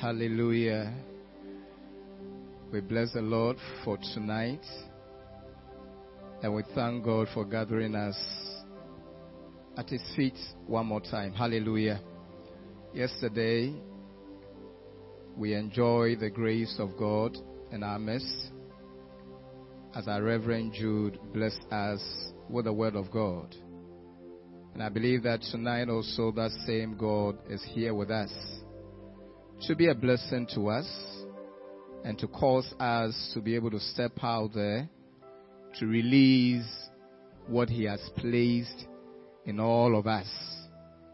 Hallelujah. We bless the Lord for tonight. And we thank God for gathering us at His feet one more time. Hallelujah. Yesterday, we enjoyed the grace of God in our midst as our Reverend Jude blessed us with the Word of God. And I believe that tonight also that same God is here with us to be a blessing to us and to cause us to be able to step out there to release what He has placed in all of us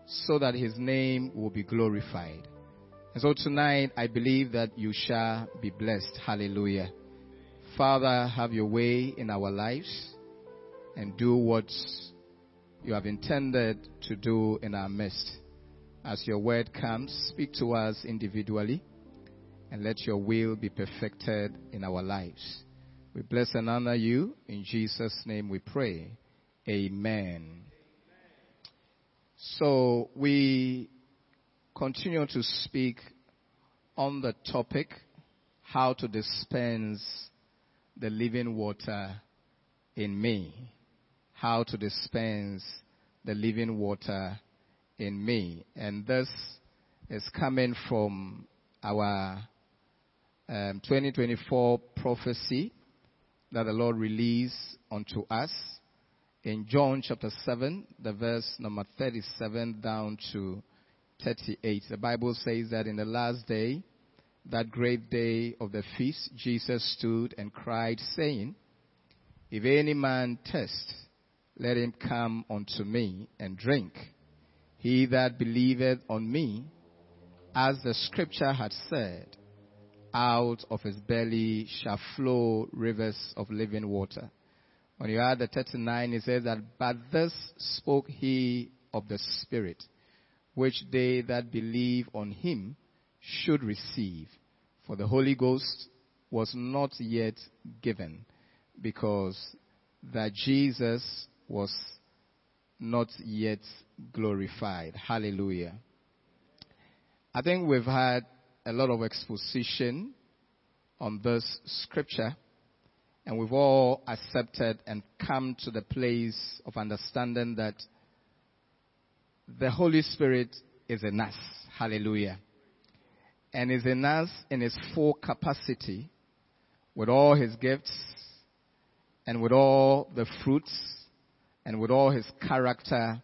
so that His name will be glorified. And so tonight, I believe that you shall be blessed. Hallelujah. Father, have your way in our lives and do what you have intended to do in our midst. As your word comes, speak to us individually and let your will be perfected in our lives. We bless and honor you. In Jesus' name we pray. Amen. So we continue to speak on the topic how to dispense the living water in me. How to dispense the living water in me. And this is coming from our um, 2024 prophecy that the Lord released unto us in John chapter 7, the verse number 37 down to 38. The Bible says that in the last day, that great day of the feast, Jesus stood and cried, saying, If any man thirst, let him come unto me and drink. He that believeth on me, as the scripture had said, out of his belly shall flow rivers of living water. When you add the 39, it says that, But this spoke he of the Spirit, which they that believe on him should receive. For the Holy Ghost was not yet given, because that Jesus was not yet glorified. Hallelujah. I think we've had a lot of exposition on this scripture, and we've all accepted and come to the place of understanding that the Holy Spirit is in us. Hallelujah. And is in us in his full capacity with all his gifts and with all the fruits and with all his character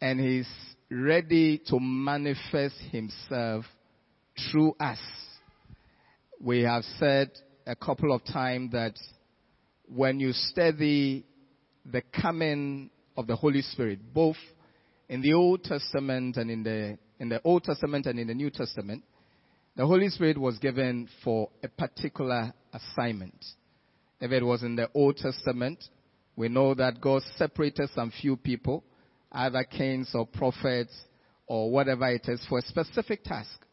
and he's ready to manifest himself through us. We have said a couple of times that when you study the coming of the Holy Spirit, both in the Old Testament and in the, in the Old Testament and in the New Testament, the Holy Spirit was given for a particular assignment. If it was in the Old Testament, we know that God separated some few people either kings or prophets or whatever it is for a specific task.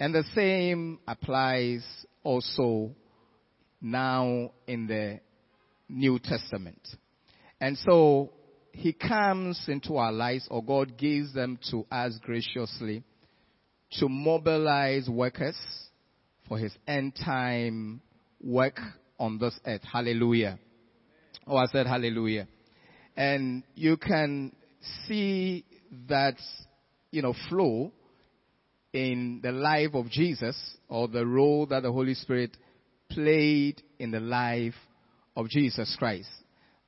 And the same applies also now in the New Testament. And so he comes into our lives or God gives them to us graciously to mobilize workers for his end time work on this earth. Hallelujah. Oh, I said hallelujah. And you can see that, you know, flow in the life of Jesus or the role that the Holy Spirit played in the life of Jesus Christ.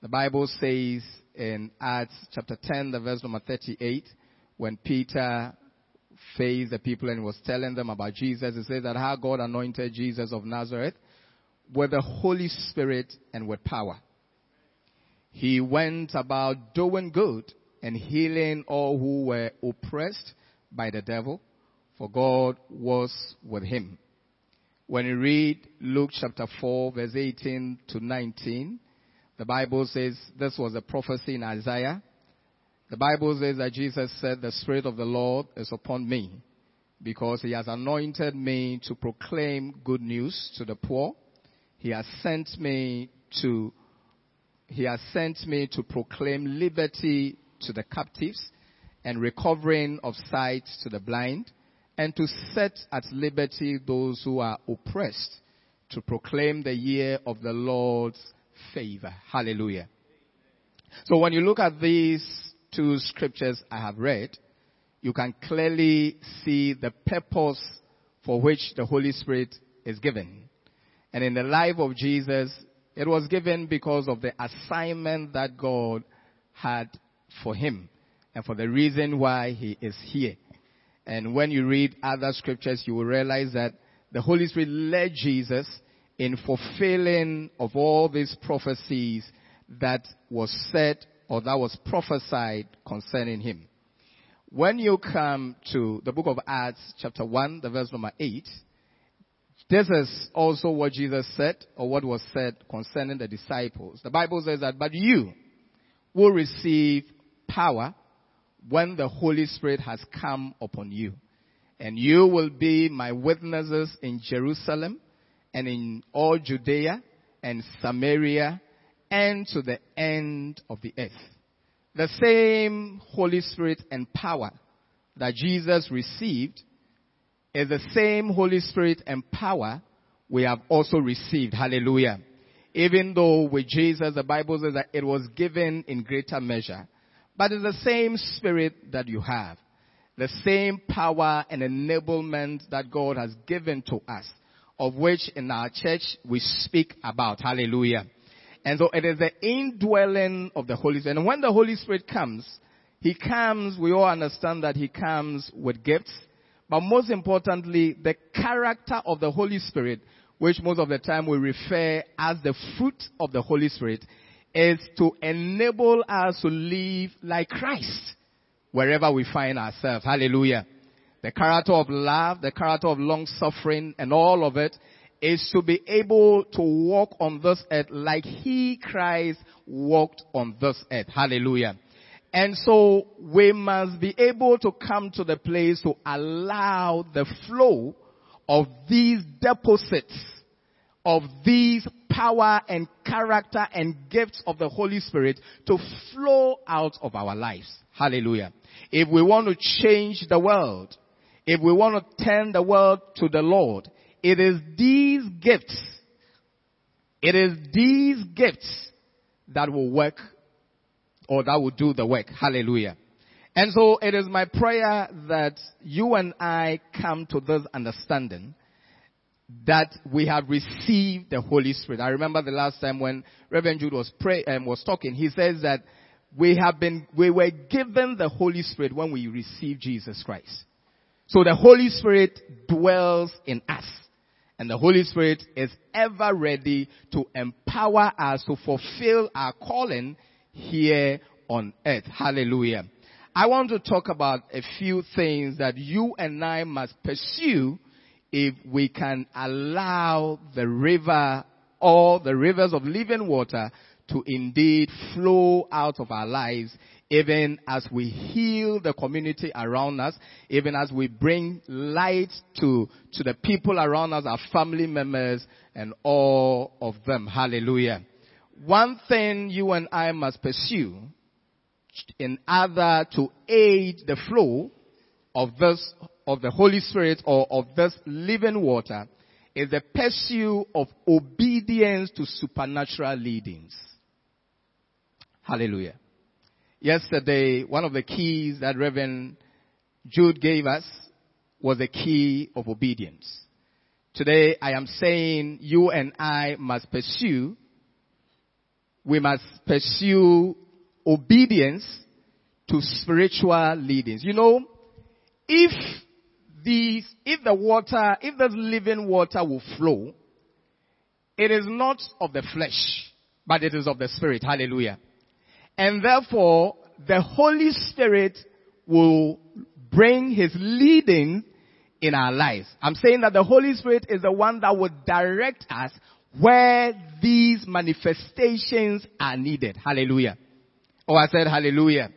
The Bible says in Acts chapter 10, the verse number 38, when Peter faced the people and was telling them about Jesus, it says that how God anointed Jesus of Nazareth with the Holy Spirit and with power. He went about doing good and healing all who were oppressed by the devil, for God was with him. When you read Luke chapter 4 verse 18 to 19, the Bible says this was a prophecy in Isaiah. The Bible says that Jesus said, the Spirit of the Lord is upon me because he has anointed me to proclaim good news to the poor. He has sent me to, he has sent me to proclaim liberty to the captives and recovering of sight to the blind and to set at liberty those who are oppressed, to proclaim the year of the Lord's favor. Hallelujah. So when you look at these two scriptures I have read, you can clearly see the purpose for which the Holy Spirit is given. And in the life of Jesus, it was given because of the assignment that God had for him and for the reason why he is here. And when you read other scriptures, you will realize that the Holy Spirit led Jesus in fulfilling of all these prophecies that was said or that was prophesied concerning him. When you come to the book of Acts chapter 1, the verse number 8, this is also what Jesus said or what was said concerning the disciples. The Bible says that, but you will receive power when the Holy Spirit has come upon you. And you will be my witnesses in Jerusalem and in all Judea and Samaria and to the end of the earth. The same Holy Spirit and power that Jesus received is the same Holy Spirit and power we have also received. Hallelujah. Even though with Jesus, the Bible says that it was given in greater measure. But it's the same spirit that you have. The same power and enablement that God has given to us, of which in our church we speak about. Hallelujah. And so it is the indwelling of the Holy Spirit. And when the Holy Spirit comes, He comes, we all understand that He comes with gifts. But most importantly, the character of the Holy Spirit, which most of the time we refer as the fruit of the Holy Spirit, is to enable us to live like Christ wherever we find ourselves. Hallelujah. The character of love, the character of long suffering and all of it is to be able to walk on this earth like he Christ walked on this earth. Hallelujah. And so we must be able to come to the place to allow the flow of these deposits of these power and character and gifts of the Holy Spirit to flow out of our lives. Hallelujah. If we want to change the world, if we want to turn the world to the Lord, it is these gifts, it is these gifts that will work or that will do the work. Hallelujah. And so it is my prayer that you and I come to this understanding that we have received the Holy Spirit. I remember the last time when Reverend Jude was pray, um, was talking, he says that we have been, we were given the Holy Spirit when we received Jesus Christ. So the Holy Spirit dwells in us. And the Holy Spirit is ever ready to empower us to fulfill our calling here on earth. Hallelujah. I want to talk about a few things that you and I must pursue if we can allow the river or the rivers of living water to indeed flow out of our lives, even as we heal the community around us, even as we bring light to, to the people around us, our family members, and all of them. Hallelujah. One thing you and I must pursue in order to aid the flow of this of the Holy Spirit or of this living water is the pursuit of obedience to supernatural leadings. Hallelujah. Yesterday, one of the keys that Reverend Jude gave us was the key of obedience. Today, I am saying you and I must pursue, we must pursue obedience to spiritual leadings. You know, if these, if the water, if the living water will flow, it is not of the flesh, but it is of the spirit. Hallelujah. And therefore, the Holy Spirit will bring his leading in our lives. I'm saying that the Holy Spirit is the one that will direct us where these manifestations are needed. Hallelujah. Oh, I said hallelujah.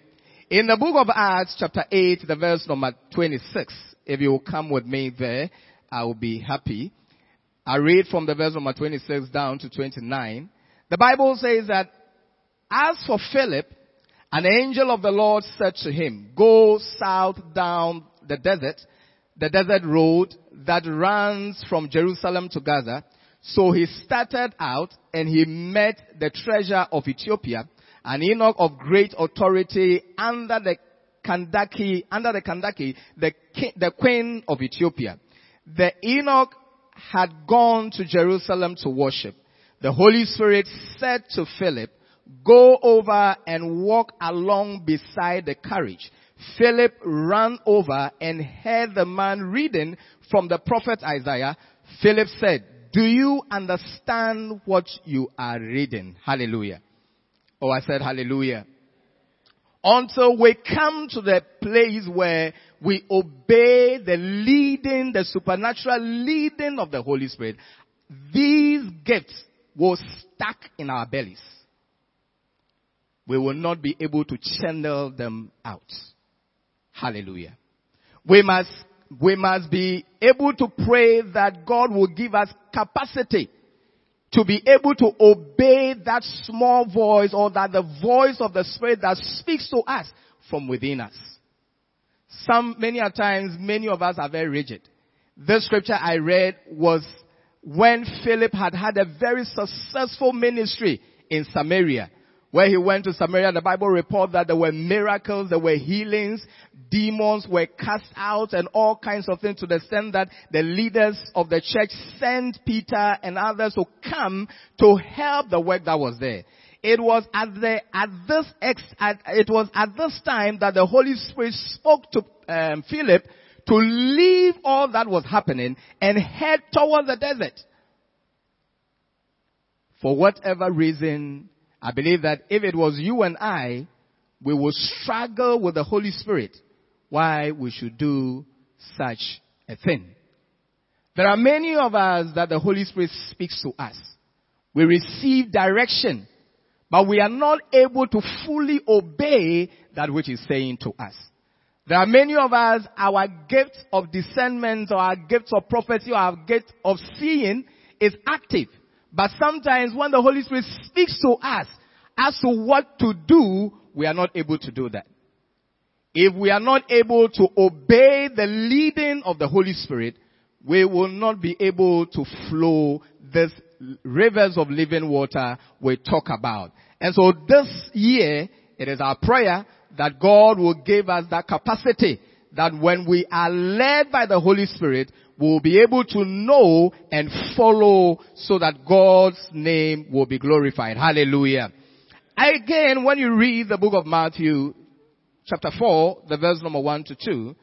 In the book of Acts chapter 8, the verse number 26, if you will come with me there, I will be happy. I read from the verse number 26 down to 29. The Bible says that, as for Philip, an angel of the Lord said to him, go south down the desert the desert road that runs from Jerusalem to Gaza. So he started out and he met the treasurer of Ethiopia, an Eunuch of great authority under the Kandake, under the Kandake, the, the queen of Ethiopia. The Eunuch had gone to Jerusalem to worship. The Holy Spirit said to Philip, go over and walk along beside the carriage. Philip ran over and heard the man reading from the prophet Isaiah. Philip said, do you understand what you are reading? Hallelujah. Oh, I said hallelujah. Until we come to the place where we obey the leading, the supernatural leading of the Holy Spirit, these gifts will stuck in our bellies. We will not be able to channel them out. Hallelujah. We must, we must be able to pray that God will give us capacity to be able to obey that small voice or that the voice of the Spirit that speaks to us from within us. Some, many a times, many of us are very rigid. This scripture I read was when Philip had had a very successful ministry in Samaria. Where he went to Samaria, the Bible reports that there were miracles, there were healings, demons were cast out and all kinds of things to the extent that the leaders of the church sent Peter and others to come to help the work that was there. It was at the, at this ex, at, it was at this time that the Holy Spirit spoke to um, Philip to leave all that was happening and head towards the desert. For whatever reason, I believe that if it was you and I, we would struggle with the Holy Spirit why we should do such a thing. There are many of us that the Holy Spirit speaks to us. We receive direction, but we are not able to fully obey that which is saying to us. There are many of us, our gift of discernment or our gift of prophecy or our gift of seeing is active. But sometimes when the Holy Spirit speaks to us as to what to do, we are not able to do that. If we are not able to obey the leading of the Holy Spirit, we will not be able to flow these rivers of living water we talk about. And so this year, it is our prayer that God will give us that capacity that when we are led by the Holy Spirit, we'll be able to know and follow so that God's name will be glorified. Hallelujah. Again, when you read the book of Matthew, chapter 4, the verse number 1 to 2,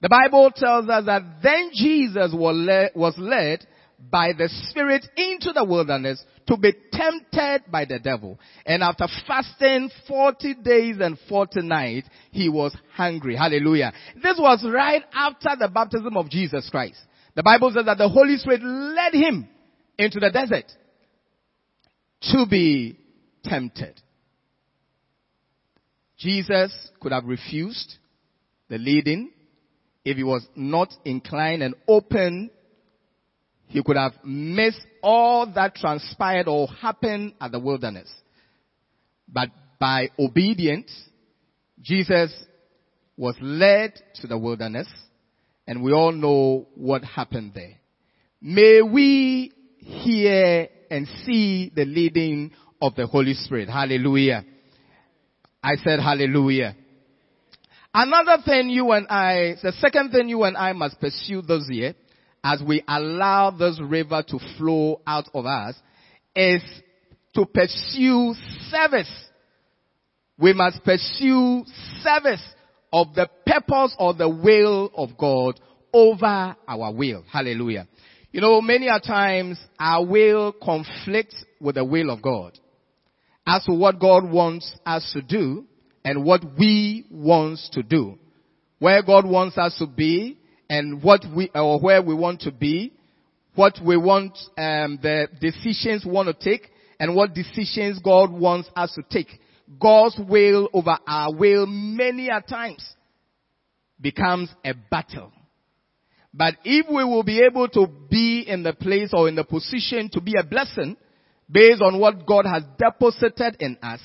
the Bible tells us that then Jesus was led by the Spirit into the wilderness to be tempted by the devil. And after fasting 40 days and 40 nights, he was hungry. Hallelujah. This was right after the baptism of Jesus Christ. The Bible says that the Holy Spirit led him into the desert to be tempted. Jesus could have refused the leading if he was not inclined and open he could have missed all that transpired or happened at the wilderness. But by obedience, Jesus was led to the wilderness and we all know what happened there. May we hear and see the leading of the Holy Spirit. Hallelujah. I said hallelujah. Another thing you and I, the second thing you and I must pursue this year as we allow this river to flow out of us is to pursue service. We must pursue service of the purpose or the will of God over our will. Hallelujah. You know, many a times our will conflicts with the will of God as to what God wants us to do and what we want to do. Where God wants us to be and what we or where we want to be, what we want, um, the decisions we want to take, and what decisions God wants us to take. God's will over our will many a times becomes a battle. But if we will be able to be in the place or in the position to be a blessing based on what God has deposited in us,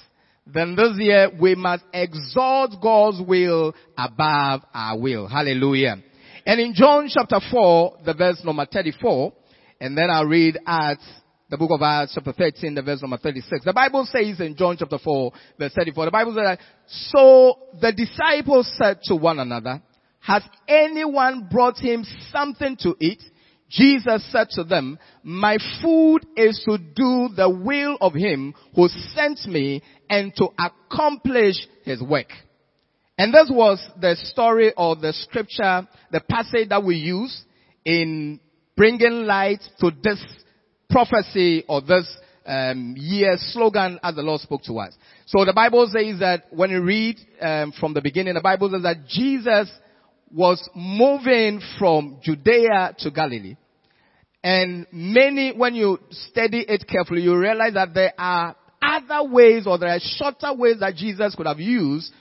then this year we must exalt God's will above our will. Hallelujah. And in John chapter 4, the verse number 34, and then I'll read Acts, the book of Acts chapter 13, the verse number 36. The Bible says in John chapter 4, verse 34, the Bible says so the disciples said to one another, has anyone brought him something to eat? Jesus said to them, my food is to do the will of him who sent me and to accomplish his work. And this was the story or the scripture, the passage that we use in bringing light to this prophecy or this um, year's slogan as the Lord spoke to us. So the Bible says that when you read um, from the beginning, the Bible says that Jesus was moving from Judea to Galilee. And many, when you study it carefully, you realize that there are other ways or there are shorter ways that Jesus could have used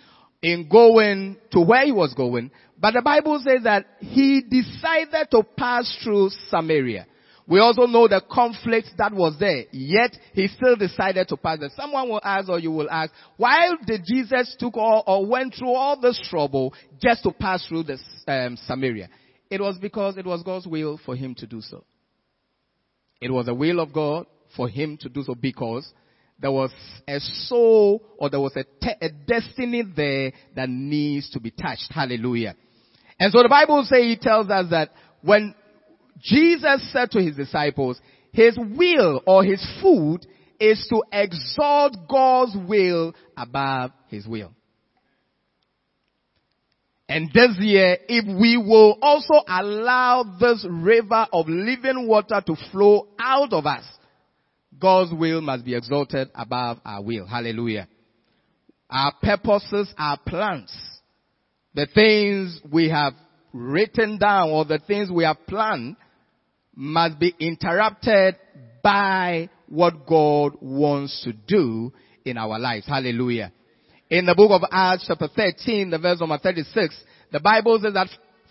in going to where he was going. But the Bible says that he decided to pass through Samaria. We also know the conflict that was there, yet he still decided to pass there. Someone will ask or you will ask, why did Jesus took all or went through all this trouble just to pass through this um, Samaria? It was because it was God's will for him to do so. It was the will of God for him to do so because there was a soul or there was a, te- a destiny there that needs to be touched. Hallelujah. And so the Bible says, he tells us that when Jesus said to his disciples, his will or his food is to exalt God's will above his will. And this year, if we will also allow this river of living water to flow out of us, God's will must be exalted above our will. Hallelujah. Our purposes, our plans, the things we have written down or the things we have planned must be interrupted by what God wants to do in our lives. Hallelujah. In the book of Acts chapter 13, the verse number 36, the Bible says that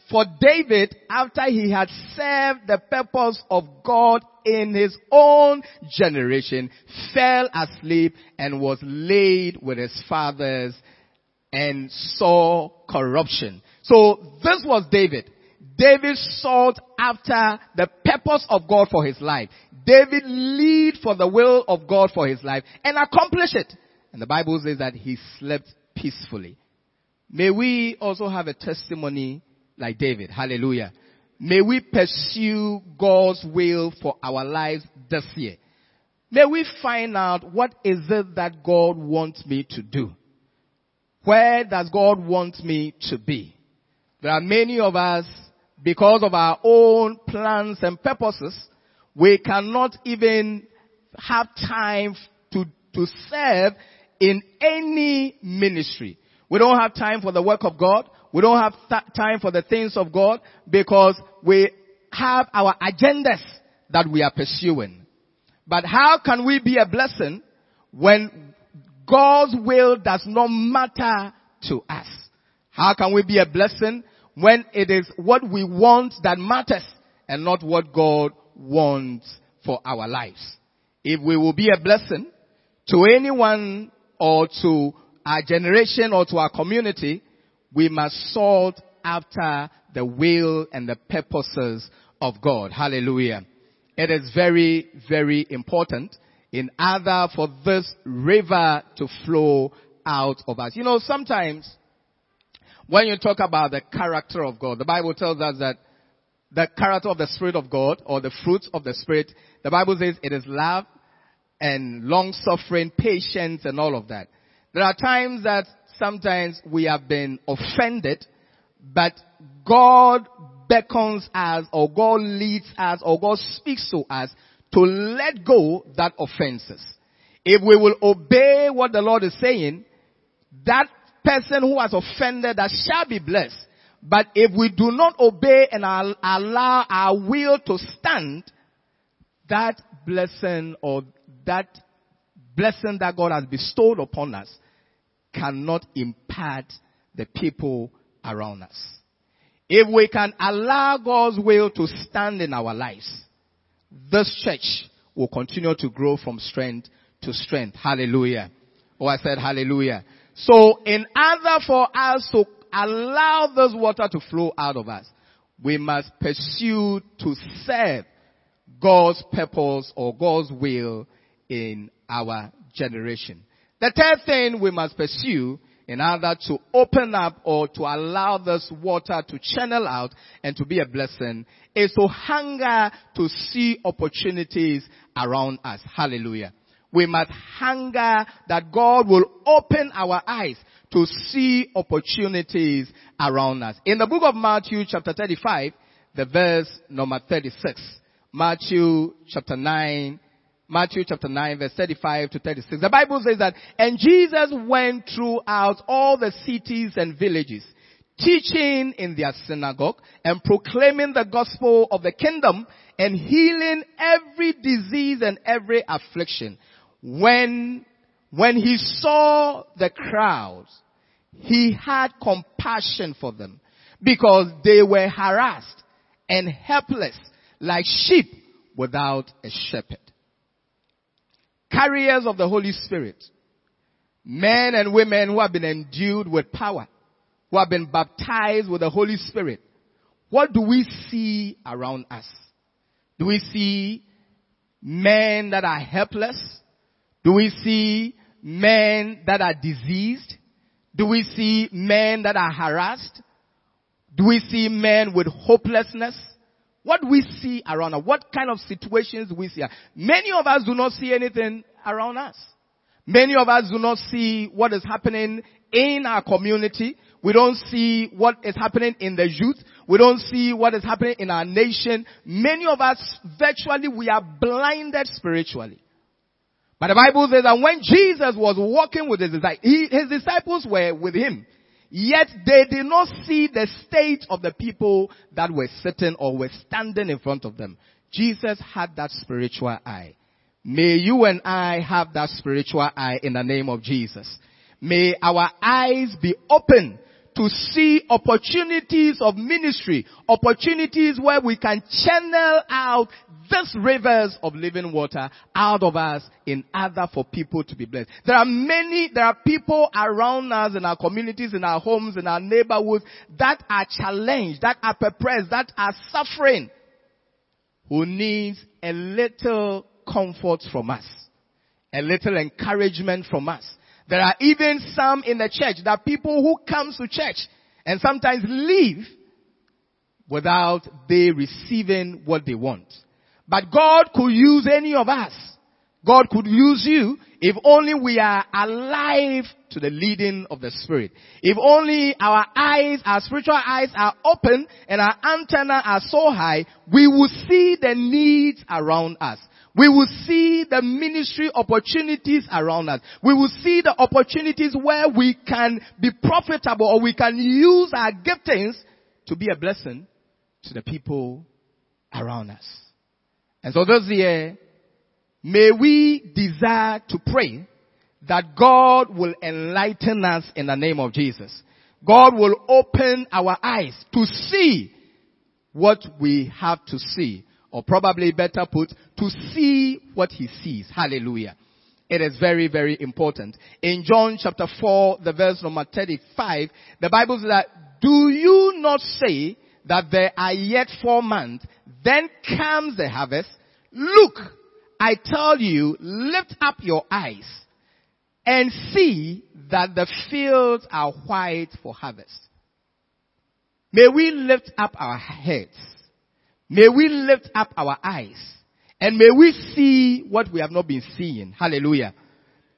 for David, after he had served the purpose of God in his own generation, fell asleep and was laid with his fathers and saw corruption. So this was David. David sought after the purpose of God for his life. David lead for the will of God for his life and accomplish it. And the Bible says that he slept peacefully. May we also have a testimony like David. Hallelujah. May we pursue God's will for our lives this year. May we find out what is it that God wants me to do. Where does God want me to be? There are many of us, because of our own plans and purposes, we cannot even have time to, to serve in any ministry. We don't have time for the work of God. We don't have th- time for the things of God because we have our agendas that we are pursuing. But how can we be a blessing when God's will does not matter to us? How can we be a blessing when it is what we want that matters and not what God wants for our lives? If we will be a blessing to anyone or to our generation or to our community, we must sought after the will and the purposes of God. Hallelujah. It is very, very important in order for this river to flow out of us. You know, sometimes when you talk about the character of God, the Bible tells us that the character of the Spirit of God or the fruit of the Spirit, the Bible says it is love and long suffering, patience and all of that. There are times that sometimes we have been offended, but God beckons us or God leads us or God speaks to us to let go that offenses. If we will obey what the Lord is saying, that person who has offended us shall be blessed. But if we do not obey and allow our will to stand, that blessing or that blessing that God has bestowed upon us cannot impart the people around us. If we can allow God's will to stand in our lives, this church will continue to grow from strength to strength. Hallelujah. Oh, I said hallelujah. So in order for us to allow this water to flow out of us, we must pursue to serve God's purpose or God's will in our generation. The third thing we must pursue in order to open up or to allow this water to channel out and to be a blessing is to hunger to see opportunities around us. Hallelujah. We must hunger that God will open our eyes to see opportunities around us. In the book of Matthew chapter 35, the verse number 36, Matthew chapter 9, Matthew chapter 9 verse 35 to 36. The Bible says that, and Jesus went throughout all the cities and villages, teaching in their synagogue and proclaiming the gospel of the kingdom and healing every disease and every affliction. When, when he saw the crowds, he had compassion for them because they were harassed and helpless like sheep without a shepherd carriers of the Holy Spirit, men and women who have been endued with power, who have been baptized with the Holy Spirit, what do we see around us? Do we see men that are helpless? Do we see men that are diseased? Do we see men that are harassed? Do we see men with hopelessness? What we see around us, what kind of situations we see. Many of us do not see anything around us. Many of us do not see what is happening in our community. We don't see what is happening in the youth. We don't see what is happening in our nation. Many of us, virtually, we are blinded spiritually. But the Bible says that when Jesus was walking with his disciples, his disciples were with him. Yet they did not see the state of the people that were sitting or were standing in front of them. Jesus had that spiritual eye. May you and I have that spiritual eye in the name of Jesus. May our eyes be open to see opportunities of ministry, opportunities where we can channel out these rivers of living water out of us in order for people to be blessed. There are many, there are people around us in our communities, in our homes, in our neighborhoods that are challenged, that are perplexed, that are suffering, who needs a little comfort from us, a little encouragement from us. There are even some in the church that people who comes to church and sometimes leave without they receiving what they want. But God could use any of us. God could use you if only we are alive to the leading of the Spirit. If only our eyes, our spiritual eyes are open and our antenna are so high, we will see the needs around us. We will see the ministry opportunities around us. We will see the opportunities where we can be profitable or we can use our giftings to be a blessing to the people around us. And so this year, may we desire to pray that God will enlighten us in the name of Jesus. God will open our eyes to see what we have to see or probably better put, to see what he sees. Hallelujah. It is very, very important. In John chapter 4, the verse number 35, the Bible says that, do you not say that there are yet four months, then comes the harvest? Look, I tell you, lift up your eyes and see that the fields are white for harvest. May we lift up our heads May we lift up our eyes and may we see what we have not been seeing. Hallelujah.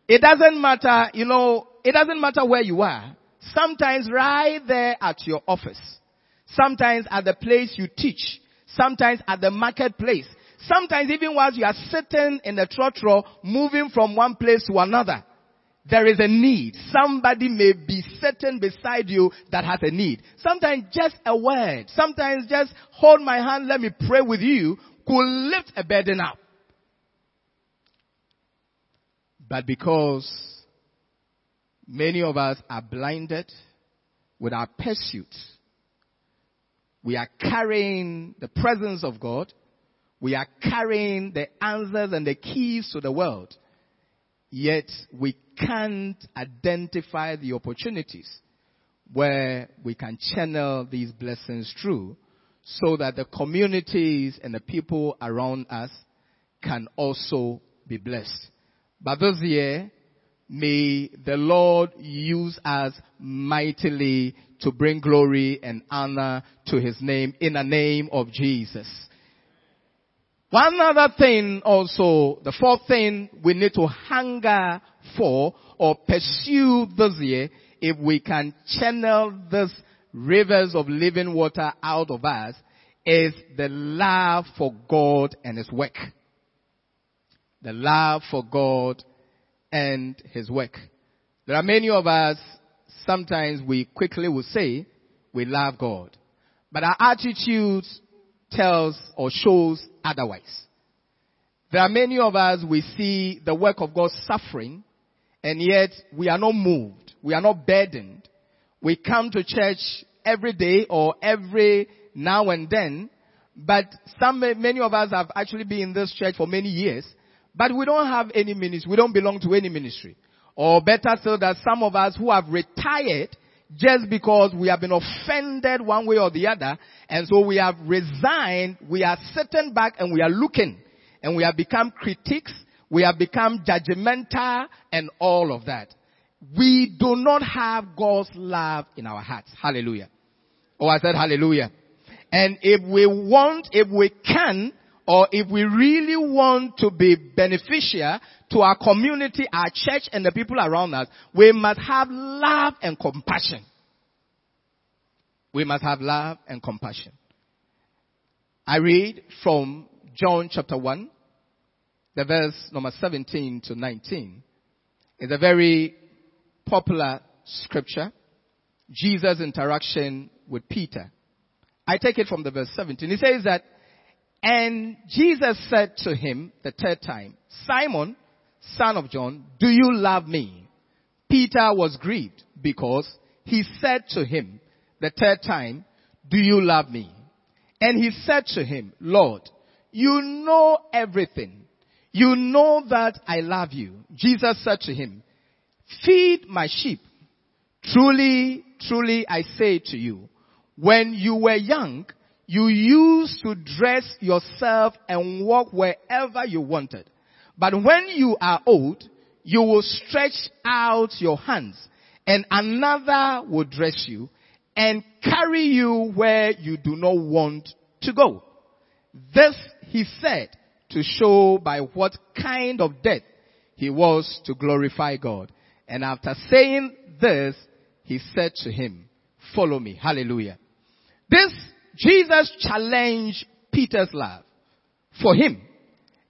It doesn't matter, you know, it doesn't matter where you are. Sometimes right there at your office. Sometimes at the place you teach. Sometimes at the marketplace. Sometimes even while you are sitting in the trotro, moving from one place to another there is a need. Somebody may be sitting beside you that has a need. Sometimes just a word, sometimes just hold my hand, let me pray with you, could lift a burden up. But because many of us are blinded with our pursuits, we are carrying the presence of God, we are carrying the answers and the keys to the world, yet we can't identify the opportunities where we can channel these blessings through so that the communities and the people around us can also be blessed. But this year, may the Lord use us mightily to bring glory and honor to his name in the name of Jesus. One other thing also, the fourth thing we need to hunger for or pursue this year, if we can channel these rivers of living water out of us, is the love for God and His work. The love for God and His work. There are many of us, sometimes we quickly will say, we love God. But our attitude tells or shows otherwise. There are many of us, we see the work of God suffering, and yet we are not moved. We are not burdened. We come to church every day or every now and then, but some, many of us have actually been in this church for many years, but we don't have any ministry. We don't belong to any ministry. Or better still, that some of us who have retired just because we have been offended one way or the other, and so we have resigned, we are sitting back and we are looking, and we have become critics, we have become judgmental, and all of that. We do not have God's love in our hearts. Hallelujah. Oh, I said hallelujah. And if we want, if we can, or if we really want to be beneficial to our community, our church, and the people around us, we must have love and compassion. We must have love and compassion. I read from John chapter 1, the verse number 17 to 19. It's a very popular scripture. Jesus' interaction with Peter. I take it from the verse 17. He says that, and Jesus said to him the third time, Simon, son of John, do you love me? Peter was grieved because he said to him the third time, do you love me? And he said to him, Lord, you know everything. You know that I love you. Jesus said to him, feed my sheep. Truly, truly I say to you, when you were young, you used to dress yourself and walk wherever you wanted. But when you are old, you will stretch out your hands and another will dress you and carry you where you do not want to go. This he said to show by what kind of death he was to glorify God. And after saying this, he said to him, follow me. Hallelujah. This, Jesus challenged Peter's love for him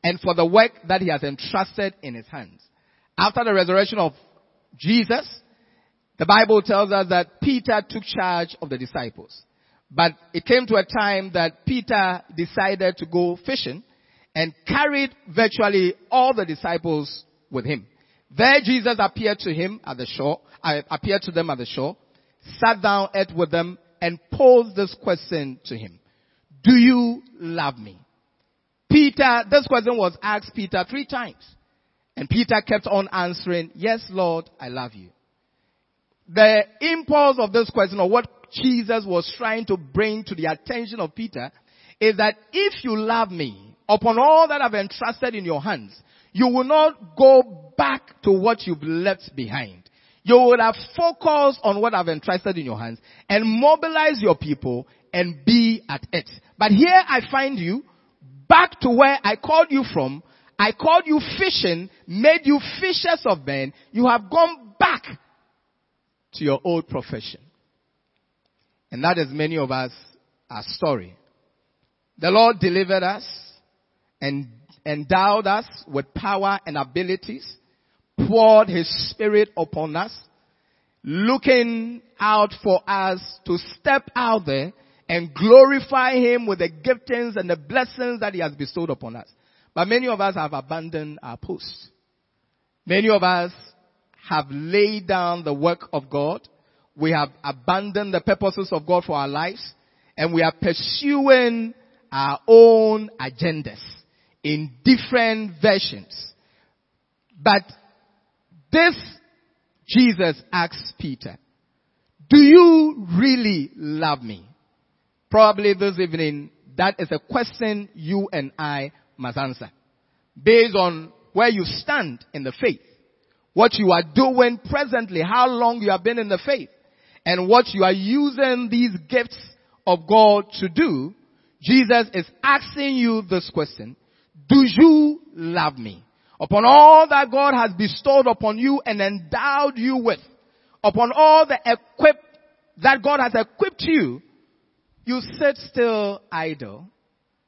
and for the work that he has entrusted in his hands. After the resurrection of Jesus, the Bible tells us that Peter took charge of the disciples. But it came to a time that Peter decided to go fishing and carried virtually all the disciples with him. There Jesus appeared to him at the shore, uh, appeared to them at the shore, sat down, ate with them, and posed this question to him. Do you love me? Peter, this question was asked Peter three times. And Peter kept on answering, yes, Lord, I love you. The impulse of this question or what Jesus was trying to bring to the attention of Peter is that if you love me, upon all that I've entrusted in your hands, you will not go back to what you've left behind you would have focused on what I've entrusted in your hands and mobilize your people and be at it. But here I find you back to where I called you from. I called you fishing, made you fishers of men. You have gone back to your old profession. And that is many of us our story. The Lord delivered us and endowed us with power and abilities poured his spirit upon us, looking out for us to step out there and glorify him with the giftings and the blessings that he has bestowed upon us. But many of us have abandoned our posts. Many of us have laid down the work of God. We have abandoned the purposes of God for our lives and we are pursuing our own agendas in different versions. But this Jesus asks Peter, do you really love me? probably this evening, that is a question you and I must answer. Based on where you stand in the faith, what you are doing presently, how long you have been in the faith, and what you are using these gifts of God to do, Jesus is asking you this question. Do you love me? Upon all that God has bestowed upon you and endowed you with, upon all the equip that God has equipped you, you sit still idle.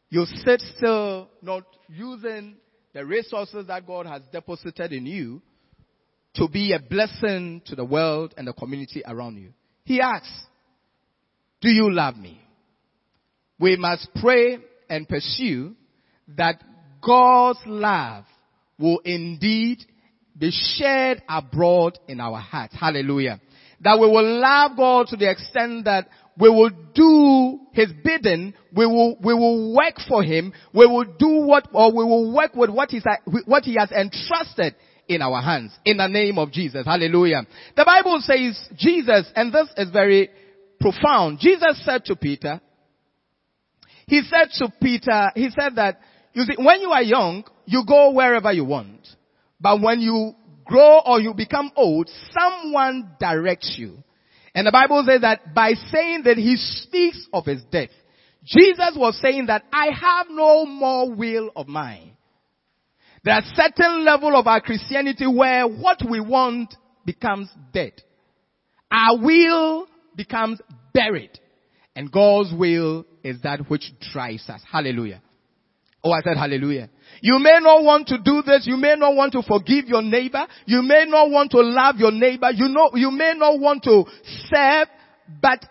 You sit still not using the resources that God has deposited in you to be a blessing to the world and the community around you. He asks, do you love me? We must pray and pursue that God's love will indeed be shared abroad in our hearts. Hallelujah. That we will love God to the extent that we will do His bidding, we will, we will work for Him, we will do what, or we will work with what, he's, what He has entrusted in our hands. In the name of Jesus. Hallelujah. The Bible says Jesus, and this is very profound. Jesus said to Peter, He said to Peter, He said that, you see, when you are young, you go wherever you want. But when you grow or you become old, someone directs you. And the Bible says that by saying that he speaks of his death, Jesus was saying that I have no more will of mine. There are certain level of our Christianity where what we want becomes dead. Our will becomes buried. And God's will is that which drives us. Hallelujah. Oh, I said hallelujah. You may not want to do this. You may not want to forgive your neighbor. You may not want to love your neighbor. You know, you may not want to serve, but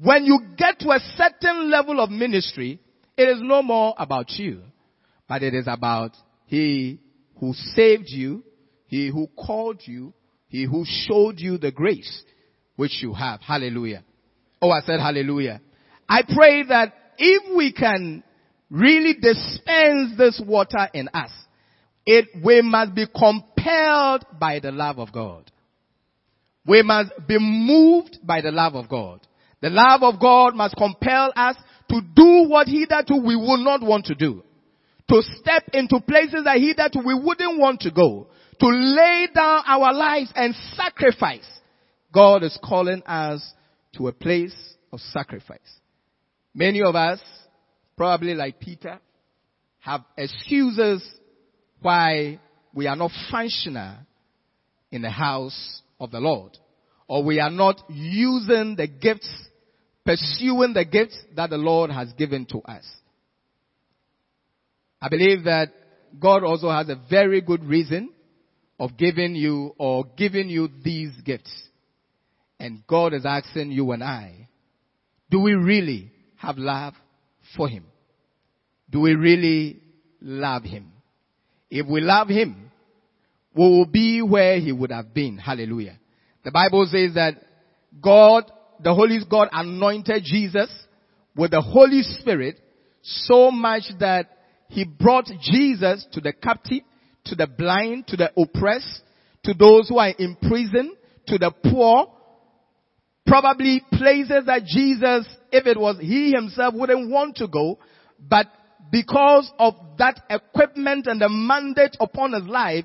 when you get to a certain level of ministry, it is no more about you, but it is about he who saved you, he who called you, he who showed you the grace which you have. Hallelujah. Oh, I said hallelujah. I pray that if we can really dispense this water in us, it, we must be compelled by the love of God. We must be moved by the love of God. The love of God must compel us to do what hitherto we would not want to do. To step into places that hitherto we wouldn't want to go. To lay down our lives and sacrifice. God is calling us to a place of sacrifice. Many of us probably like Peter, have excuses why we are not functional in the house of the Lord. Or we are not using the gifts, pursuing the gifts that the Lord has given to us. I believe that God also has a very good reason of giving you or giving you these gifts. And God is asking you and I, do we really have love for Him? Do we really love Him? If we love Him, we will be where He would have been. Hallelujah. The Bible says that God, the Holy God anointed Jesus with the Holy Spirit so much that He brought Jesus to the captive, to the blind, to the oppressed, to those who are in prison, to the poor, probably places that Jesus, if it was he himself, wouldn't want to go, but because of that equipment and the mandate upon his life,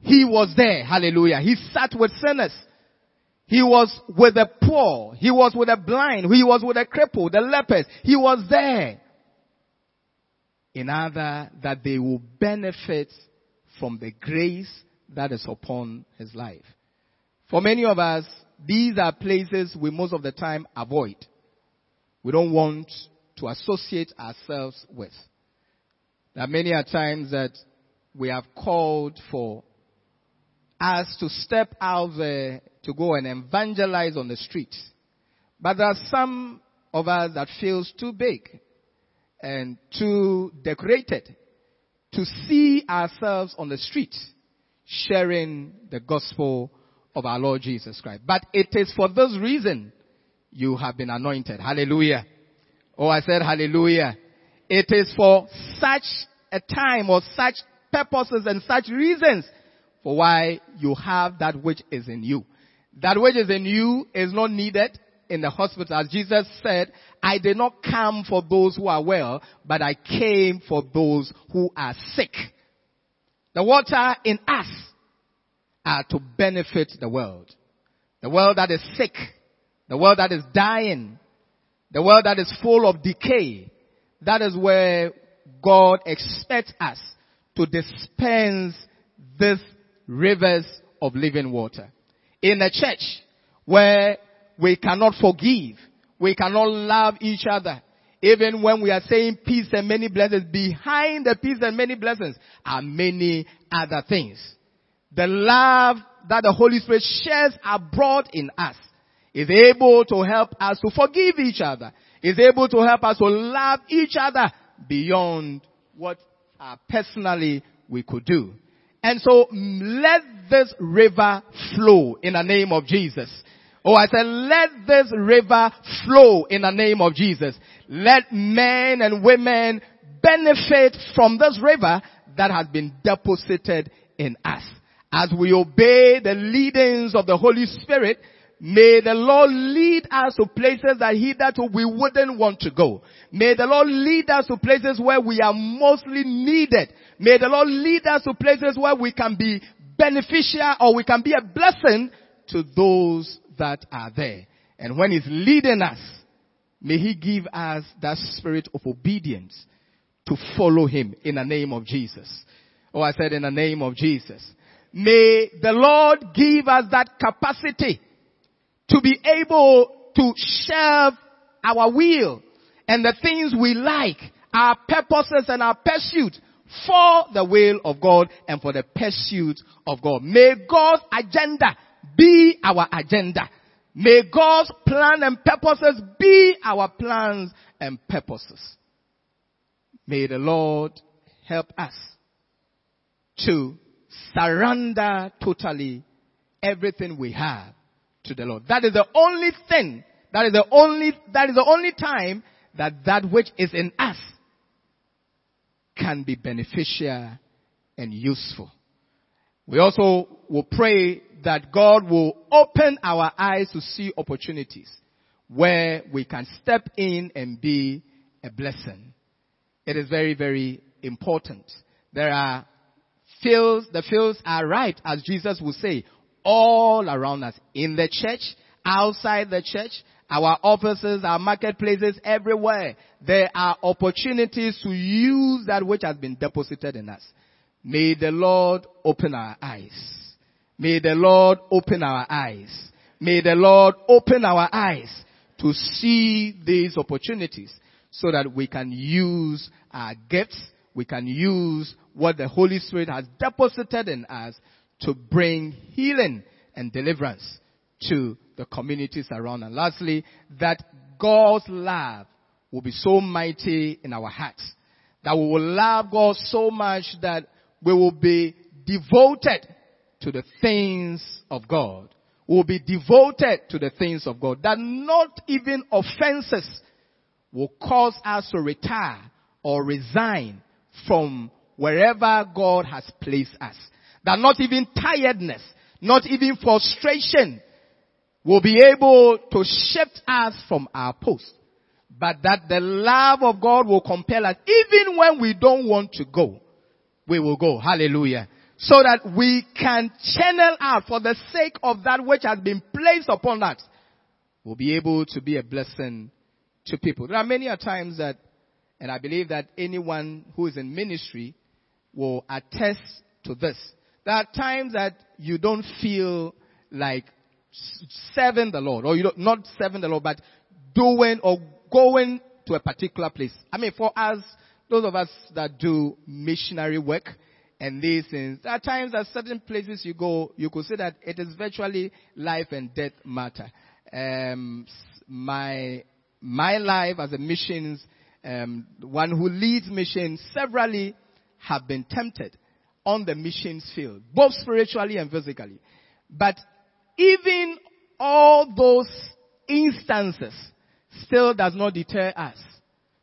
he was there. Hallelujah. He sat with sinners. He was with the poor. He was with the blind. He was with the crippled, the lepers. He was there. In order that they will benefit from the grace that is upon his life. For many of us, these are places we most of the time avoid. We don't want to associate ourselves with. There are many a times that we have called for us to step out there to go and evangelize on the streets. But there are some of us that feels too big and too decorated to see ourselves on the streets sharing the gospel of our Lord Jesus Christ. But it is for this reason you have been anointed. Hallelujah. Oh, I said hallelujah. It is for such a time or such purposes and such reasons for why you have that which is in you. That which is in you is not needed in the hospital, as Jesus said, I did not come for those who are well, but I came for those who are sick. The water in us are to benefit the world. The world that is sick, the world that is dying, the world that is full of decay. That is where God expects us to dispense these rivers of living water. In a church where we cannot forgive, we cannot love each other, even when we are saying peace and many blessings, behind the peace and many blessings are many other things. The love that the Holy Spirit shares abroad in us is able to help us to forgive each other, is able to help us to love each other beyond what uh, personally we could do. And so let this river flow in the name of Jesus. Oh, I said, let this river flow in the name of Jesus. Let men and women benefit from this river that has been deposited in us. As we obey the leadings of the Holy Spirit, may the Lord lead us to places that hitherto we wouldn't want to go. May the Lord lead us to places where we are mostly needed. May the Lord lead us to places where we can be beneficial or we can be a blessing to those that are there. And when He's leading us, may He give us that spirit of obedience to follow Him in the name of Jesus. Oh, I said in the name of Jesus. May the Lord give us that capacity to be able to shelve our will and the things we like, our purposes and our pursuit for the will of God and for the pursuit of God. May God's agenda be our agenda. May God's plan and purposes be our plans and purposes. May the Lord help us to surrender totally everything we have to the Lord. That is the only thing, that is the only, that is the only time that that which is in us can be beneficial and useful. We also will pray that God will open our eyes to see opportunities where we can step in and be a blessing. It is very, very important. There are fields, the fields are right, as Jesus would say, all around us. In the church, outside the church, our offices, our marketplaces, everywhere. There are opportunities to use that which has been deposited in us. May the Lord open our eyes. May the Lord open our eyes. May the Lord open our eyes to see these opportunities so that we can use our gifts, we can use what the Holy Spirit has deposited in us to bring healing and deliverance to the communities around. And lastly, that God's love will be so mighty in our hearts that we will love God so much that we will be devoted to the things of God. We will be devoted to the things of God. That not even offenses will cause us to retire or resign from wherever God has placed us. That not even tiredness, not even frustration will be able to shift us from our post. But that the love of God will compel us, even when we don't want to go, we will go. Hallelujah. So that we can channel out for the sake of that which has been placed upon us. We'll be able to be a blessing to people. There are many a times that, and I believe that anyone who is in ministry will attest to this. There are times that you don't feel like serving the Lord, or you don't, not serving the Lord, but doing or going to a particular place. I mean, for us, those of us that do missionary work and these things, there are times at certain places you go, you could say that it is virtually life and death matter. Um, my my life as a missions um, one who leads missions severally have been tempted on the missions field, both spiritually and physically. But even all those instances still does not deter us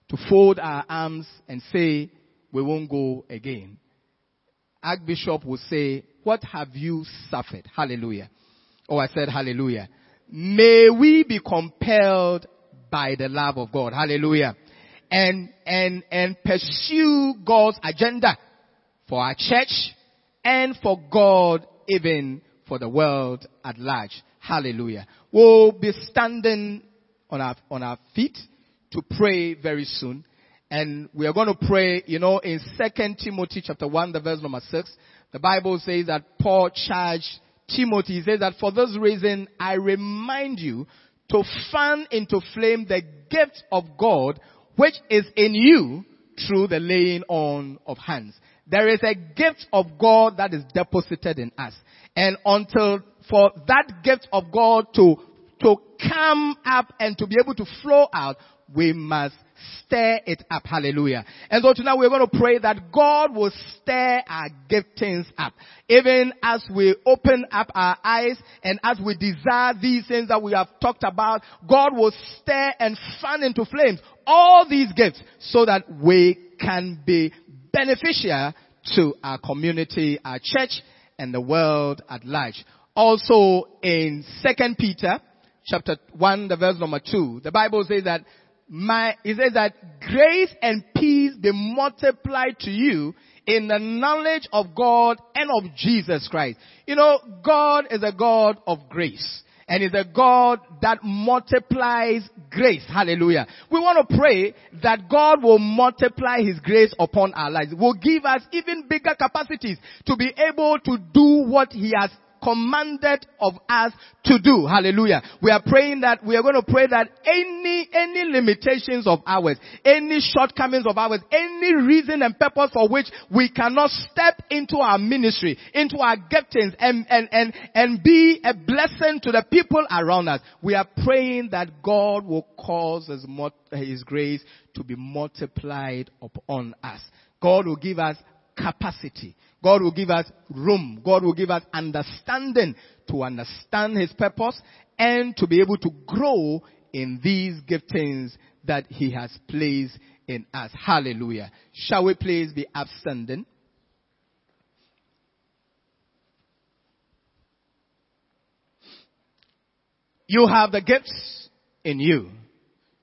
to fold our arms and say, we won't go again. Archbishop will say, what have you suffered? Hallelujah. Oh, I said hallelujah. may we be compelled by the love of God. Hallelujah. And, and, and pursue God's agenda for our church and for God even for the world at large. Hallelujah. We'll be standing on our, on our feet to pray very soon. And we are going to pray, you know, in 2 Timothy chapter 1, the verse number 6, the Bible says that Paul charged Timothy. He says that for this reason, I remind you to fan into flame the gift of God which is in you through the laying on of hands. There is a gift of God that is deposited in us. And until for that gift of God to, to come up and to be able to flow out, we must stir it up. Hallelujah. And so tonight we're going to pray that God will stir our giftings up. Even as we open up our eyes and as we desire these things that we have talked about, God will stir and fan into flames all these gifts so that we can be beneficial to our community, our church, and the world at large. Also in Second Peter chapter 1, the verse number 2, the Bible says that my, it says that grace and peace be multiplied to you in the knowledge of God and of Jesus Christ. You know, God is a God of grace and is a God that multiplies grace. Hallelujah. We want to pray that God will multiply His grace upon our lives. Will give us even bigger capacities to be able to do what He has commanded of us to do. Hallelujah. We are praying that, we are going to pray that any, any limitations of ours, any shortcomings of ours, any reason and purpose for which we cannot step into our ministry, into our giftings and, and, and, and be a blessing to the people around us. We are praying that God will cause his, his grace to be multiplied upon us. God will give us capacity. God will give us room. God will give us understanding to understand His purpose and to be able to grow in these giftings that He has placed in us. Hallelujah. Shall we please be upstanding? You have the gifts in you.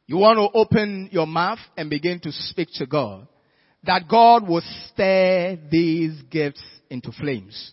You want to open your mouth and begin to speak to God that God will stir these gifts into flames.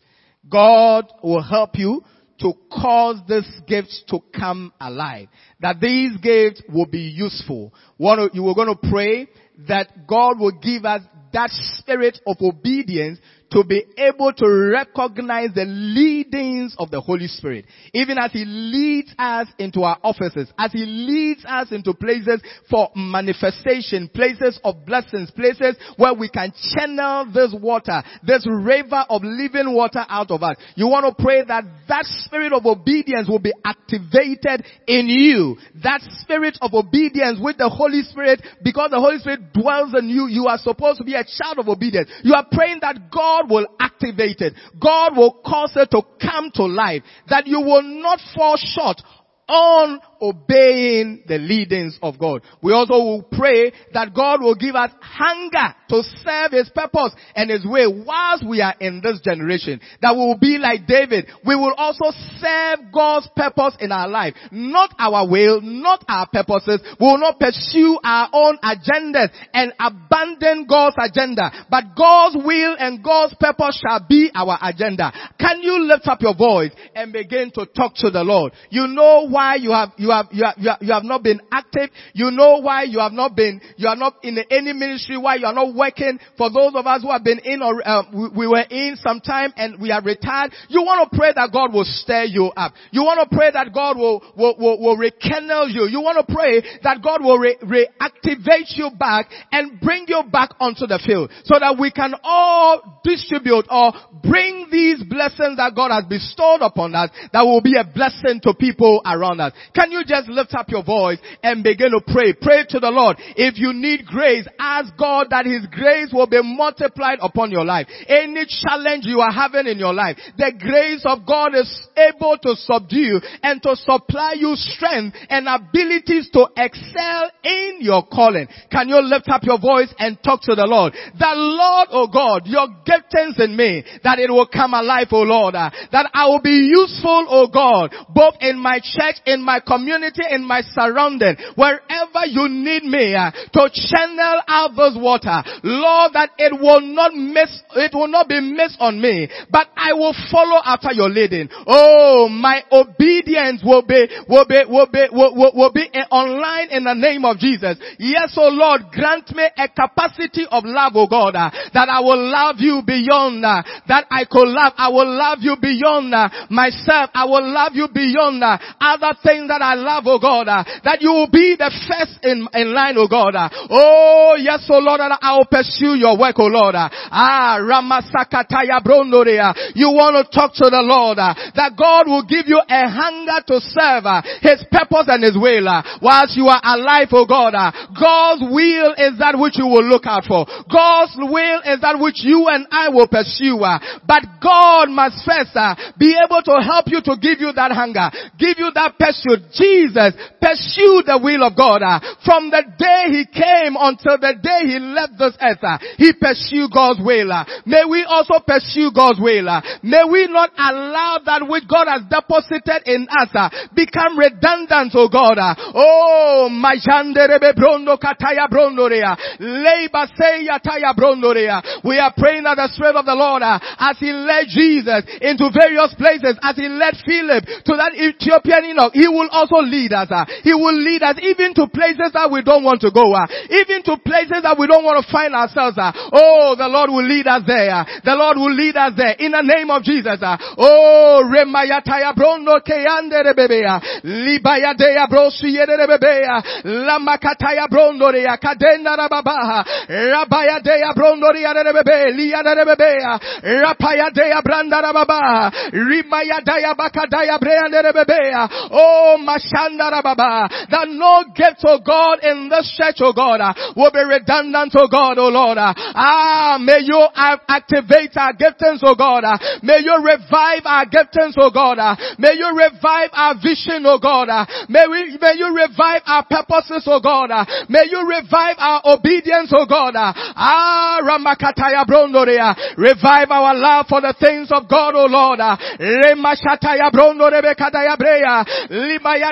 God will help you to cause these gifts to come alive. That these gifts will be useful. You were going to pray that God will give us that spirit of obedience to be able to recognize the leadings of the Holy Spirit. Even as He leads us into our offices, as He leads us into places for manifestation, places of blessings, places where we can channel this water, this river of living water out of us. You want to pray that that spirit of obedience will be activated in you. That spirit of obedience with the Holy Spirit, because the Holy Spirit dwells in you, you are supposed to be a child of obedience. You are praying that God God will activate it. God will cause it to come to life. That you will not fall short on obeying the leadings of God. We also will pray that God will give us hunger to serve His purpose and His way whilst we are in this generation. That we will be like David. We will also serve God's purpose in our life. Not our will, not our purposes. We will not pursue our own agendas and abandon God's agenda. But God's will and God's purpose shall be our agenda. Can you lift up your voice and begin to talk to the Lord? You know why you have, you have, you have, you have, you have not been active. You know why you have not been, you are not in any ministry, why you are not working. For those of us who have been in or, uh, we, we, were in some time and we are retired, you want to pray that God will stir you up. You want to pray that God will, will, will, will rekindle you. You want to pray that God will re- reactivate you back and bring you back onto the field so that we can all distribute or bring these blessings that God has bestowed upon us that will be a blessing to people around us. Can you you just lift up your voice and begin to pray? Pray to the Lord. If you need grace, ask God that His grace will be multiplied upon your life. Any challenge you are having in your life, the grace of God is able to subdue and to supply you strength and abilities to excel in your calling. Can you lift up your voice and talk to the Lord? The Lord, oh God, your giftings in me, that it will come alive, oh Lord, uh, that I will be useful, oh God, both in my church, in my community, in my surrounding, wherever you need me uh, to channel out this water. Lord, that it will not miss, it will not be missed on me, but I will follow after your leading. Oh, my obedience will be, will be, will be, will, will, will be online in the name of Jesus. Yes, oh Lord, grant me a capacity of love, oh God, uh, that I will love you beyond uh, that I could love. I will love you beyond uh, myself. I will love you beyond uh, other things that I love, oh God, uh, that you will be the first in, in line, oh God. Uh, oh, yes, oh Lord, that I will pursue your work, oh Lord. Uh, ah, Ramasakataya Brondorea. You want to talk to the Lord, uh, that God will give you a hunger to serve uh, His purpose and His will uh, whilst you are alive, oh God. Uh, God's will is that which you will look out for. God's will is that which you and I will pursue. Uh, but God must first uh, be able to help you to give you that hunger, give you that pursuit. Jesus pursued the will of God uh, from the day He came until the day He left this earth. Uh, he pursued God's will. Uh, may we also pursue God's will. May we not allow that which God has deposited in us become redundant, oh God. Oh, majanderebe brondo kataya brondorea. Leba seya taya brondorea. We are praying that the Spirit of the Lord, as He led Jesus into various places, as He led Philip to that Ethiopian eunuch, He will also lead us. Uh, he will lead us even to places that we don't want to go. Uh, even to places that we don't want to find ourselves. Uh, oh, the Lord will lead us there. Uh. The Lord will lead us there in the name of Jesus. Uh. Oh, remayataya brondo keyande rebebea. Uh. Libaya dea brosi yede rebebea. Lamakataya brondo rea kadenda rababaha. Rabaya dea brondo rea rebebe. Liya rebebea. Rapaya dea branda rababaha. Rimaya daya bakadaya breande rebebea. Oh, rababa. That no gift, oh God, in this church, oh God, uh, will be redundant, to God, oh Lord. Uh, ah, may you activate our giftings, oh God. Uh, may you revive our giftings, oh God. May you revive our vision, oh God. May we, may you revive our purposes, oh God. May you revive our obedience, oh God. Ah, Ramakataya Brondorea. Revive our love for the things of God, oh Lord. Remashataya Brondorebe Kadaya Brea. Limaya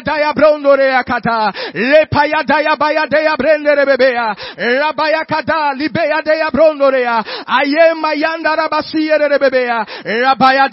Baya. Rabaya Kada. Libea Daya Brondorea. Aye Mayanda Rabasiya Rebebea. Rabaya.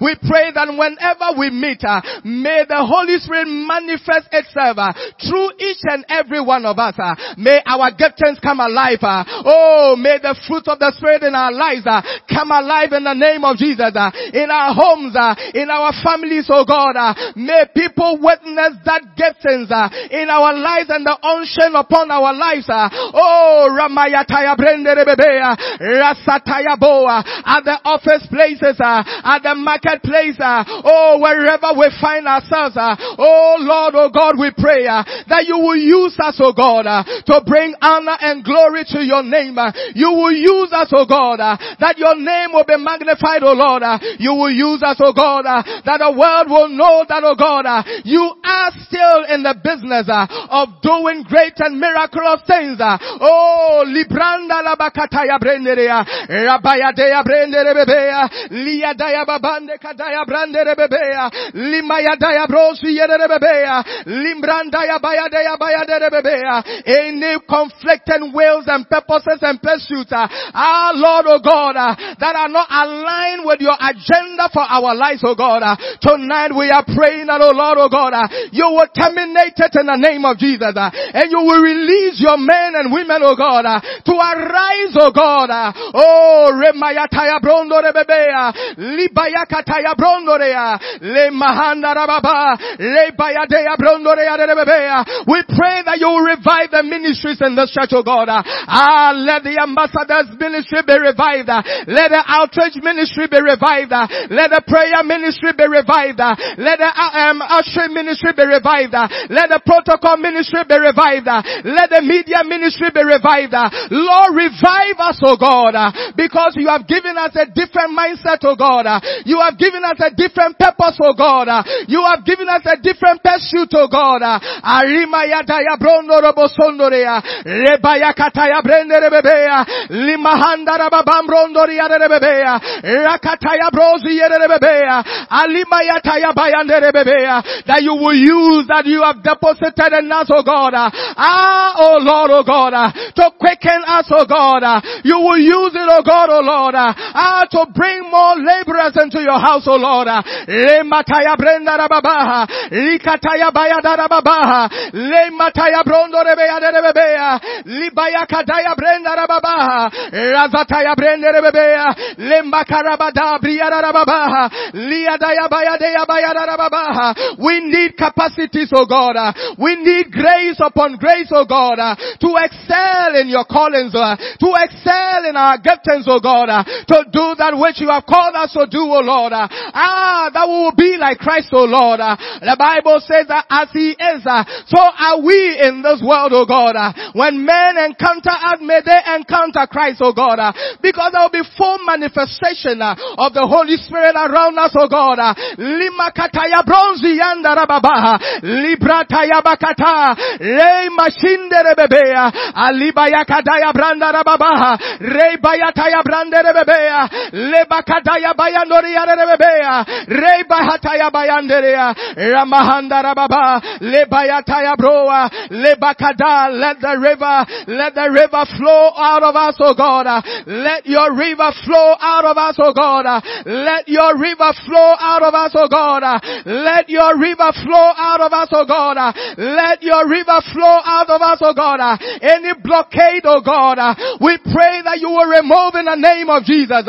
We pray that whenever we meet, uh, may the Holy Spirit manifest itself uh, through each and every one of us. Uh, may our giftings come alive. Oh, may the fruit of the Spirit in our lives come alive in the name of Jesus. In our homes, in our families, oh God. Uh, may people witness that giftings uh, in our lives and the unction upon our lives. Uh, oh, Ramayataya Brenderebebea, Rasataya Boa, at the office places, uh, at the marketplace, uh, oh, wherever we find ourselves, uh, oh Lord, oh God, we pray uh, that you will use us, oh God, uh, to bring honor and glory to your name. Uh, you will use us, oh God, uh, that your name will be magnified, oh Lord. Uh, you will use us, oh God, uh, that the world will know that, oh Oh God, uh, you are still in the business uh, of doing great and miraculous things. Uh, oh, libranda bakataya brenderea, uh, rabaya dea brenderebebea, uh, liya daya babande kadaya branderebebea, uh, limaya daya brosi yerebebea, limbrandaya baya daya baya derebebea, any conflicting wills and purposes and pursuits, our Lord, oh God, that are not aligned with your agenda for our lives, oh God. Tonight we are praying that, oh Lord, oh God, uh, you will terminate it in the name of Jesus, uh, and you will release your men and women, oh God, uh, to arise, oh God. Oh, remayataya brondo rebebea, libayakataya brondo rea, le rababa, le bayadea brondo rea rebebea. We pray that you will revive the ministries in this church, oh God. Ah, let the ambassadors ministry be revived. Let the outreach ministry be revived. Let the prayer ministry be revived. Let the um, ushering ministry be revived. Let the protocol ministry be revived. Let the media ministry be revived. Lord, revive us, oh God, because you have given us a different mindset, oh God. You have given us a different purpose, oh God. You have given us a different pursuit, oh God. Arima yadaya brondo robo sondorea. Rebaya kataya brende rebebea. Limahanda rababam brondo riya rebebea. Rakataya brozi rebebea. Alima yataya bayande rebebea. That you will use that you have deposited in us, oh God. Ah, oh Lord, oh God. Ah, to quicken us, oh God. Ah, you will use it, oh God, oh Lord. Ah, ah, to bring more laborers into your house, oh Lord. Remataya brenda rababaha. Rikataya bayada rababaha. Le mataya brondo rebeya rebebea. Libaya kadaya brenda rababaha. Razataya brenda rebebeya. Le makarabada briyada rababaha. Liadaya bayadaya bayada rababaha. We need capacities, oh God. We need grace upon grace, oh God, to excel in your callings, uh, to excel in our giftings, oh God, uh, to do that which you have called us to do, oh Lord. Uh, ah, that we will be like Christ, oh Lord. The Bible says that as He is, so are we in this world, oh God. When men encounter us, may they encounter Christ, oh God, because there will be full manifestation of the Holy Spirit around us, oh God. Lima kataya bronzi yanda rababaha, libra taya bakata, rei mashinde rebebea, aliba yakadaya branda rababaha, rei bayataya branda rebebea, leba kadaya bayandori rebebea, rei bahataya bayanderea, ramahanda rababa, leba yataya broa, leba kada, let the river, let the river flow out of us, oh God. Let your river flow out of us, oh God. Let your river flow out of us, oh God. Let your river flow out of us, oh God. Let your river flow out of us, oh God. Any blockade, oh God, we pray that you will remove in the name of Jesus.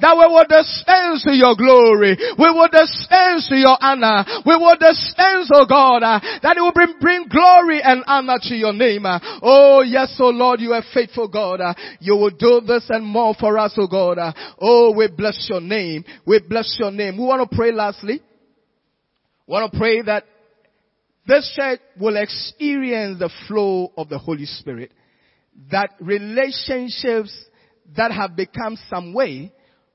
That we will dispense to your glory. We will dispense to your honor. We will dispense, oh God, that it will bring, bring glory and honor to your name. Oh yes, oh Lord, you are faithful God. Uh, you will do this and more for us, oh God. Uh, oh, we bless your name. We bless your name. We want to pray lastly. We want to pray that this church will experience the flow of the Holy Spirit. That relationships that have become some way,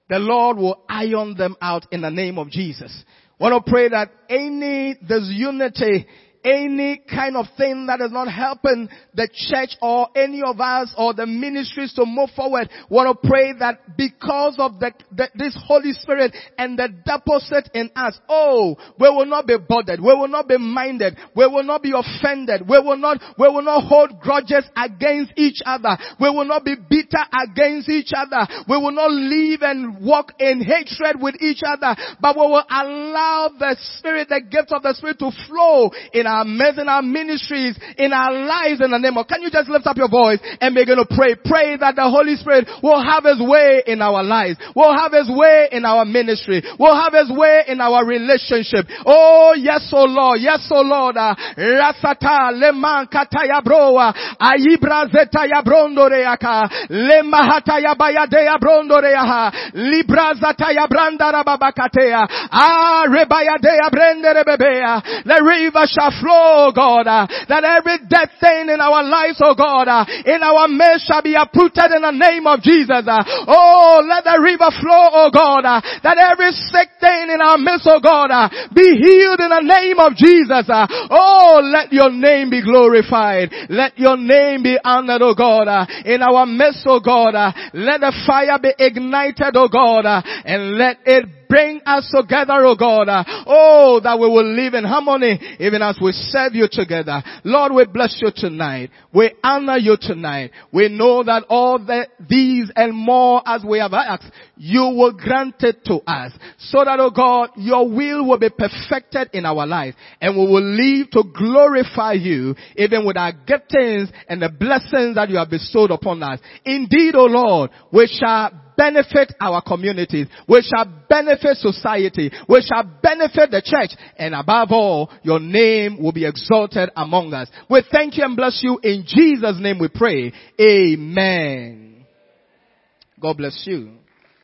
the Lord will iron them out in the name of Jesus. I want to pray that any disunity any kind of thing that is not helping the church or any of us or the ministries to move forward, we want to pray that because of the, the, this Holy Spirit and the deposit in us, oh, we will not be bothered, we will not be minded, we will not be offended, we will not, we will not hold grudges against each other, we will not be bitter against each other, we will not live and walk in hatred with each other, but we will allow the Spirit, the gift of the Spirit to flow in our midst, in our ministries, in our lives in the name of, can you just lift up your voice and begin to pray? Pray that the Holy Spirit will have His way in our lives, will have His way in our ministry, will have His way in our relationship. Oh yes, oh Lord, yes, oh Lord, uh, Rasata, Leman Kataya Broa, Ayibra Zetaya Brondo Reaka, Lemahataya Bayadea Brondo Reaha, Libra Zataya Branda Rababakatea, Ah Rebayadea Brende Rebebea, the river shall flow, God, uh, that every dead thing in our lives, oh God, uh, in our midst shall be uprooted in the name of Jesus. Uh, oh, let the river flow, oh God, uh, that every sick thing in our midst, oh God, uh, be healed in the name of Jesus. Uh, oh, let your name be glorified. Let your name be honored, oh God, in our midst, oh God. Let the fire be ignited, oh God, and let it bring us together, oh God. Oh, that we will live in harmony even as we serve you together. Lord, we bless you tonight. We honor you tonight. We know that all the, these and more as we have asked, you will grant it to us. So that, oh God, your will will be perfected in our life and we will live to glorify you even with our giftings and the blessings that you have bestowed upon us. Indeed, oh Lord, we shall benefit our communities. We shall benefit society. We shall benefit the church. And above all, your name will be exalted among us. We thank you and bless you. In Jesus' name we pray. Amen. God bless you.